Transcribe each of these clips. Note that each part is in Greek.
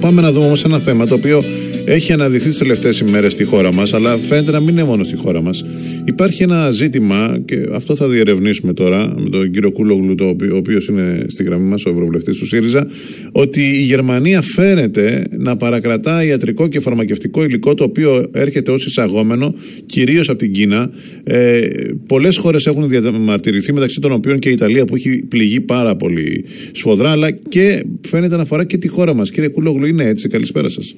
Πάμε να δούμε όμως ένα θέμα το οποίο έχει αναδειχθεί τις τελευταίες ημέρες στη χώρα μας, αλλά φαίνεται να μην είναι μόνο στη χώρα μας. Υπάρχει ένα ζήτημα, και αυτό θα διερευνήσουμε τώρα με τον κύριο Κούλογλου, το οποίο, ο οποίος είναι στη γραμμή μας, ο Ευρωβουλευτής του ΣΥΡΙΖΑ, ότι η Γερμανία φαίνεται να παρακρατά ιατρικό και φαρμακευτικό υλικό το οποίο έρχεται ως εισαγόμενο κυρίως από την Κίνα. Ε, Πολλές χώρες έχουν διαμαρτυρηθεί, μεταξύ των οποίων και η Ιταλία που έχει πληγεί πάρα πολύ σφοδρά, αλλά και φαίνεται να αφορά και τη χώρα μας. Κύριε Κούλογλου, είναι έτσι. Καλησπέρα σας.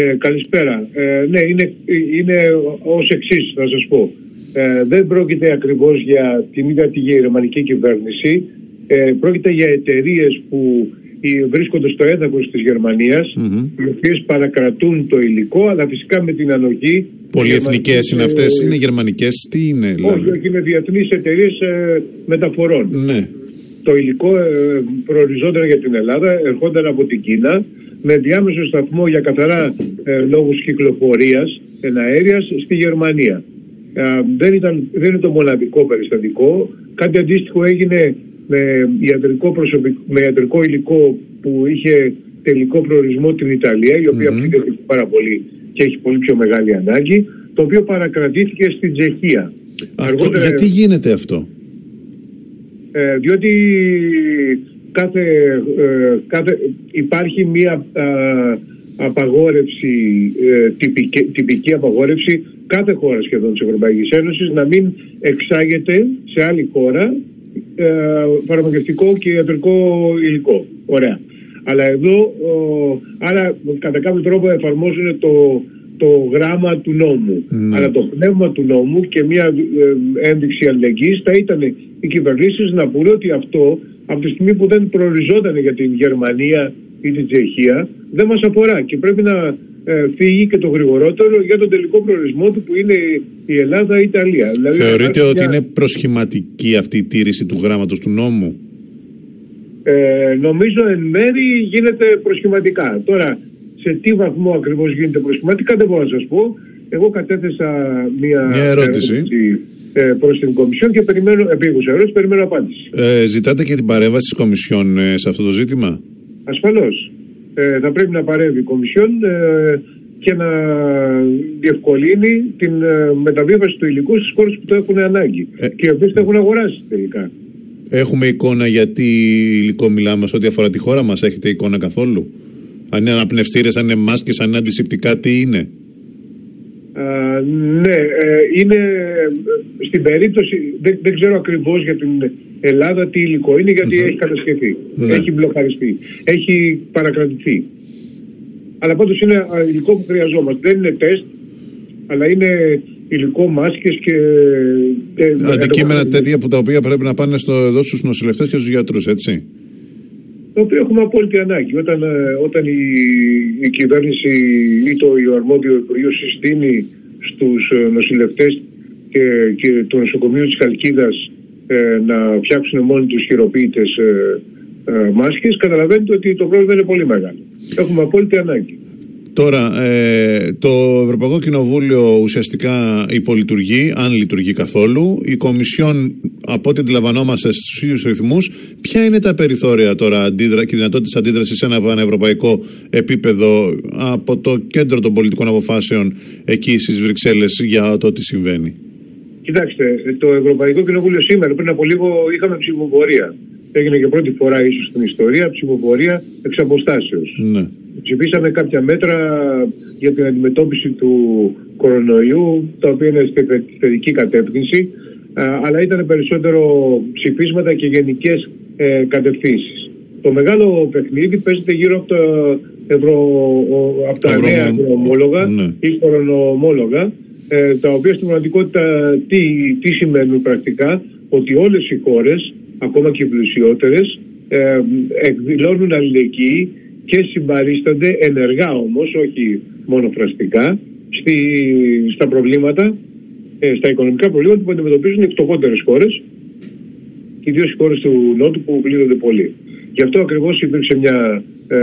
Ε, καλησπέρα. Ε, ναι, είναι, είναι ως εξής, θα σας πω. Ε, δεν πρόκειται ακριβώς για την ίδια τη γερμανική κυβέρνηση. Ε, πρόκειται για εταιρείες που βρίσκονται στο έδαφος της Γερμανίας mm-hmm. οι οποίες παρακρατούν το υλικό αλλά φυσικά με την ανοχή Πολυεθνικές είναι αυτές, είναι γερμανικές, τι είναι δηλαδή; Όχι, όχι είναι διεθνείς εταιρείες ε, μεταφορών ναι. Το υλικό ε, προοριζόταν για την Ελλάδα, ερχόταν από την Κίνα με διάμεσο σταθμό για καθαρά ε, λόγους κυκλοφορίας εναέριας στη Γερμανία. Ε, δεν, ήταν, δεν είναι το μοναδικό περιστατικό. Κάτι αντίστοιχο έγινε με ιατρικό, προσωπικό, με ιατρικό υλικό που είχε τελικό προορισμό την Ιταλία, η οποία mm-hmm. πάρα πολύ και έχει πολύ πιο μεγάλη ανάγκη, το οποίο παρακρατήθηκε στην Τσεχία. Αυτό, γιατί γίνεται αυτό; Ε, διότι κάθε, ε, κάθε, υπάρχει μία απαγόρευση, ε, τυπική, τυπική απαγόρευση κάθε χώρα σχεδόν της Ευρωπαϊκής Ένωσης να μην εξάγεται σε άλλη χώρα ε, φαρμακευτικό και ιατρικό υλικό. Ωραία. Αλλά εδώ, άρα κατά κάποιο τρόπο εφαρμόζουν το, το γράμμα του νόμου. Ναι. Αλλά το πνεύμα του νόμου και μια ε, ένδειξη αλληλεγγύης θα ήταν οι κυβερνήσεις να πούνε ότι αυτό από τη στιγμή που δεν προοριζόταν για την Γερμανία ή την Τσεχία δεν μας αφορά και πρέπει να ε, φύγει και το γρηγορότερο για τον τελικό προορισμό του που είναι η Ελλάδα ή η Ιταλία. Δηλαδή, Θεωρείτε ότι είναι προσχηματική αυτή η τήρηση του γράμματος του νόμου; Ε, νομίζω εν μέρη γίνεται προσχηματικά. Τώρα σε τι βαθμό ακριβώς γίνεται προσχηματικά δεν μπορώ να σας πω. Εγώ κατέθεσα μια, μια ερώτηση, ερώτηση ε, προς την Κομισιόν και περιμένω, επίγουσα ερώτηση, περιμένω απάντηση. Ε, ζητάτε και την παρέμβαση της Κομισιόν ε, σε αυτό το ζήτημα; Ασφαλώς ε, θα πρέπει να παρέμβει η Κομισιόν ε, και να διευκολύνει την ε, μεταβίβαση του υλικού στις χώρες που το έχουν ανάγκη ε, και οι οποίες το έχουν αγοράσει τελικά. Έχουμε εικόνα γιατί υλικό μιλάμε σε ό,τι αφορά τη χώρα μας. Έχετε εικόνα καθόλου; Αν είναι αναπνευστήρες, αν είναι μάσκες, αν είναι αντισηπτικά, τι είναι; ναι, είναι στην περίπτωση, δεν, δεν ξέρω ακριβώς για την Ελλάδα τι υλικό είναι γιατί έχει κατασκευεί, ναι. έχει μπλοκαριστεί, έχει παρακρατηθεί. Αλλά πάντως είναι υλικό που χρειαζόμαστε. Δεν είναι τεστ, αλλά είναι υλικό μάσκες και... Αντικείμενα τέτοια που τα οποία πρέπει να πάνε στο, εδώ στους νοσηλευτές και στους γιατρούς, έτσι. Το οποίο έχουμε απόλυτη ανάγκη. Όταν, ε, όταν η, η κυβέρνηση ή το η αρμόδιο Υπουργείο συστήνει στους ε, νοσηλευτές και, και του νοσοκομείου της Χαλκίδας ε, να φτιάξουν μόνοι τους χειροποίητες ε, ε, μάσκες, καταλαβαίνετε ότι το πρόβλημα είναι πολύ μεγάλο. Έχουμε απόλυτη ανάγκη. Τώρα, ε, το Ευρωπαϊκό Κοινοβούλιο ουσιαστικά υπολειτουργεί, αν λειτουργεί καθόλου. Η Κομισιόν, από ό,τι αντιλαμβανόμαστε στους ίδιους ρυθμούς, ποια είναι τα περιθώρια τώρα αντίδρα, και δυνατότητες αντίδρασης σε ένα πανευρωπαϊκό επίπεδο από το κέντρο των πολιτικών αποφάσεων εκεί στις Βρυξέλλες για το τι συμβαίνει; Κοιτάξτε, το Ευρωπαϊκό Κοινοβούλιο σήμερα πριν από λίγο είχαμε ψηφοφορία. Έγινε και πρώτη φορά ίσως στην ιστορία ψηφοφορία εξ αποστάσεως. Ναι. Ψηφίσαμε κάποια μέτρα για την αντιμετώπιση του κορονοϊού, τα οποία είναι στη θετική κατεύθυνση, αλλά ήταν περισσότερο ψηφίσματα και γενικές ε, κατευθύνσεις. Το μεγάλο παιχνίδι παίζεται γύρω από τα, ευρω... από τα νέα ευρωομόλογα ναι. ή κορονομόλογα, ε, τα οποία στην πραγματικότητα τι, τι σημαίνουν πρακτικά, ότι όλες οι χώρες, ακόμα και οι πλουσιότερες, ε, εκδηλώνουν αλληλεγγύη και συμπαρίστανται ενεργά όμως, όχι μόνο φραστικά, στη, στα προβλήματα, ε, στα οικονομικά προβλήματα που αντιμετωπίζουν οι φτωχότερες χώρες, ιδίως οι χώρες του Νότου που πλήττονται πολύ. Γι' αυτό ακριβώς υπήρξε μια, ε,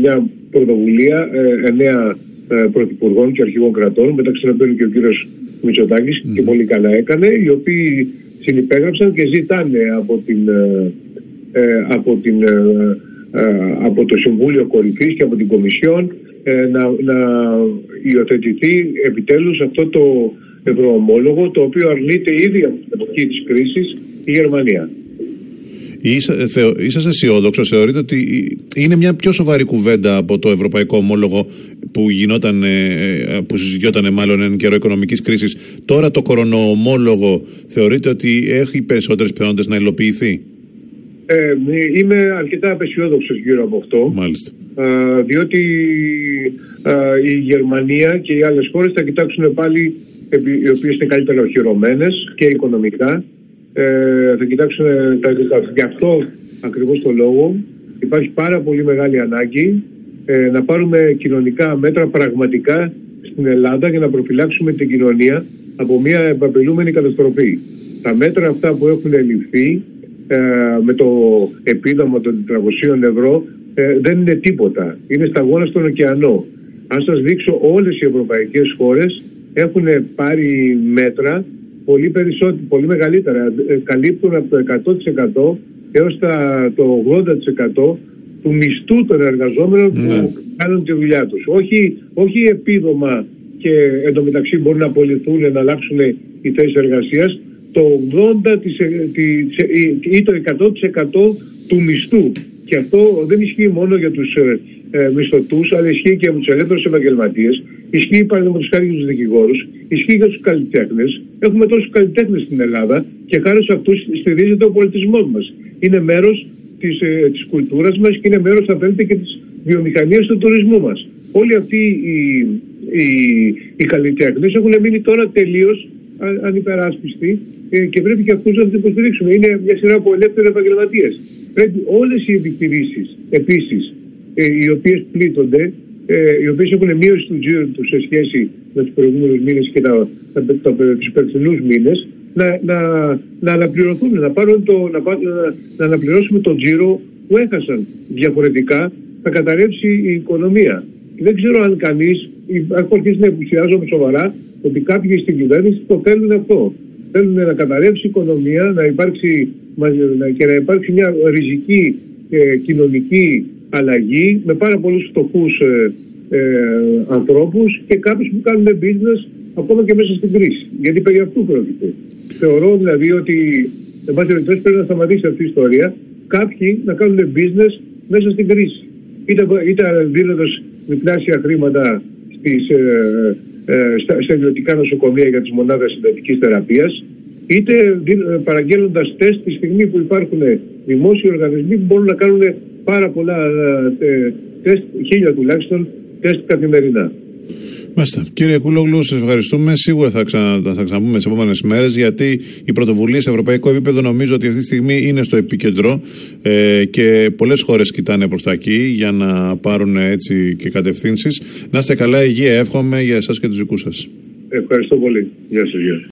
μια πρωτοβουλία ε, εννέα ε, πρωθυπουργών και αρχηγών κρατών, μεταξύ των οποίων και ο κύριος Μητσοτάκης και πολύ καλά έκανε, οι οποίοι συνυπέγραψαν και ζητάνε από την, ε, ε από την ε, από το Συμβούλιο Κορυφής και από την Κομισιόν να, να υιοθετηθεί επιτέλους αυτό το ευρωομόλογο το οποίο αρνείται ήδη από την εποχή της κρίσης η Γερμανία. Είσαστε αισιόδοξος, θεωρείτε ότι είναι μια πιο σοβαρή κουβέντα από το ευρωπαϊκό ομόλογο που γινόταν, ε, που συζητιόταν μάλλον εν καιρό οικονομικής κρίσης. Τώρα το κορονοομόλογο θεωρείτε ότι έχει περισσότερες πιθανότητες να υλοποιηθεί; Ε, είμαι αρκετά απεσιόδοξος γύρω από αυτό. Μάλιστα. Ε, διότι η Γερμανία και οι άλλες χώρες θα κοιτάξουν πάλι οι οποίες είναι καλύτερα οχυρωμένες και οικονομικά ε, θα κοιτάξουν τα, γι' αυτό ακριβώς το λόγο υπάρχει πάρα πολύ μεγάλη ανάγκη ε, να πάρουμε κοινωνικά μέτρα πραγματικά στην Ελλάδα για να προφυλάξουμε την κοινωνία από μια επαπελούμενη καταστροφή. Τα μέτρα αυτά που έχουν ληφθεί ε, με το επίδομα των 400 ευρώ ε, δεν είναι τίποτα. Είναι σταγόνα στον ωκεανό. Αν σας δείξω όλες οι ευρωπαϊκές χώρες έχουν πάρει μέτρα πολύ, περισσότερο, πολύ μεγαλύτερα. Ε, καλύπτουν από το 100% έως το 80% του μισθού των εργαζόμενων που ναι. κάνουν τη δουλειά τους. Όχι, όχι επίδομα και εντωμεταξύ μπορούν να απολυθούν, να αλλάξουν οι θέσεις εργασίας, το 80% ή το 100% του μισθού. Και αυτό δεν ισχύει μόνο για τους ε, ε μισθωτούς, αλλά ισχύει και για τους ελεύθερους επαγγελματίες, ισχύει παραδείγματος χάρη για τους δικηγόρους, ισχύει για τους καλλιτέχνες. Έχουμε τόσους καλλιτέχνες στην Ελλάδα και χάρη σε αυτούς στηρίζεται ο πολιτισμός μας. Είναι μέρος της ε, της κουλτούρας μας και είναι μέρος, αν θέλετε, και της βιομηχανίας του τουρισμού μας. Όλοι αυτοί οι, οι, οι καλλιτέχνες έχουν μείνει τώρα τελείως ανυπεράσπιστοι ε, και πρέπει και αυτούς να τους υποστηρίξουμε. Είναι μια σειρά από ελεύθεροι επαγγελματίες. Πρέπει όλες οι επιχειρήσεις επίσης ε, οι οποίες πλήττονται, ε, οι οποίες έχουν μείωση του τζίρου τους σε σχέση με τους προηγούμενους μήνες και τα, τα, τα, τους περσινού μήνες, να, να, να αναπληρωθούν, να, πάρουν το, να, να, να αναπληρώσουμε τον τζίρο που έχασαν. Διαφορετικά θα καταρρεύσει η οικονομία. δεν ξέρω αν κανείς, έχω αρχίσει να με σοβαρά, ότι κάποιοι στην κυβέρνηση το θέλουν αυτό. Θέλουν να καταρρεύσει η οικονομία, να υπάρξει, και να υπάρξει μια ριζική ε, κοινωνική αλλαγή με πάρα πολλούς φτωχούς ε, ε, ανθρώπους και κάποιους που κάνουν business ακόμα και μέσα στην κρίση. Γιατί περί αυτού πρόκειται. Θεωρώ δηλαδή ότι εν πάση περιπτώσει πρέπει να σταματήσει αυτή η ιστορία κάποιοι να κάνουν business μέσα στην κρίση. Είτε, είτε δίνοντας διπλάσια χρήματα στις, ε, ε, στα, στα ιδιωτικά νοσοκομεία για τις μονάδες συντατικής θεραπείας είτε παραγγέλνοντας τεστ τη στιγμή που υπάρχουν δημόσιοι οργανισμοί που μπορούν να κάνουν πάρα πολλά ε, τεστ, χίλια τουλάχιστον, τεστ καθημερινά. Μάλιστα. Κύριε Κούλογλου, σας ευχαριστούμε. Σίγουρα θα, ξανα, θα ξαναπούμε τις επόμενες μέρες, γιατί οι πρωτοβουλίε σε ευρωπαϊκό επίπεδο νομίζω ότι αυτή τη στιγμή είναι στο επίκεντρο ε, και πολλές χώρες κοιτάνε προς τα εκεί για να πάρουν έτσι και κατευθύνσεις. Να είστε καλά, υγεία, εύχομαι για εσάς και τους δικούς σας. Ευχαριστώ πολύ. Γεια σας.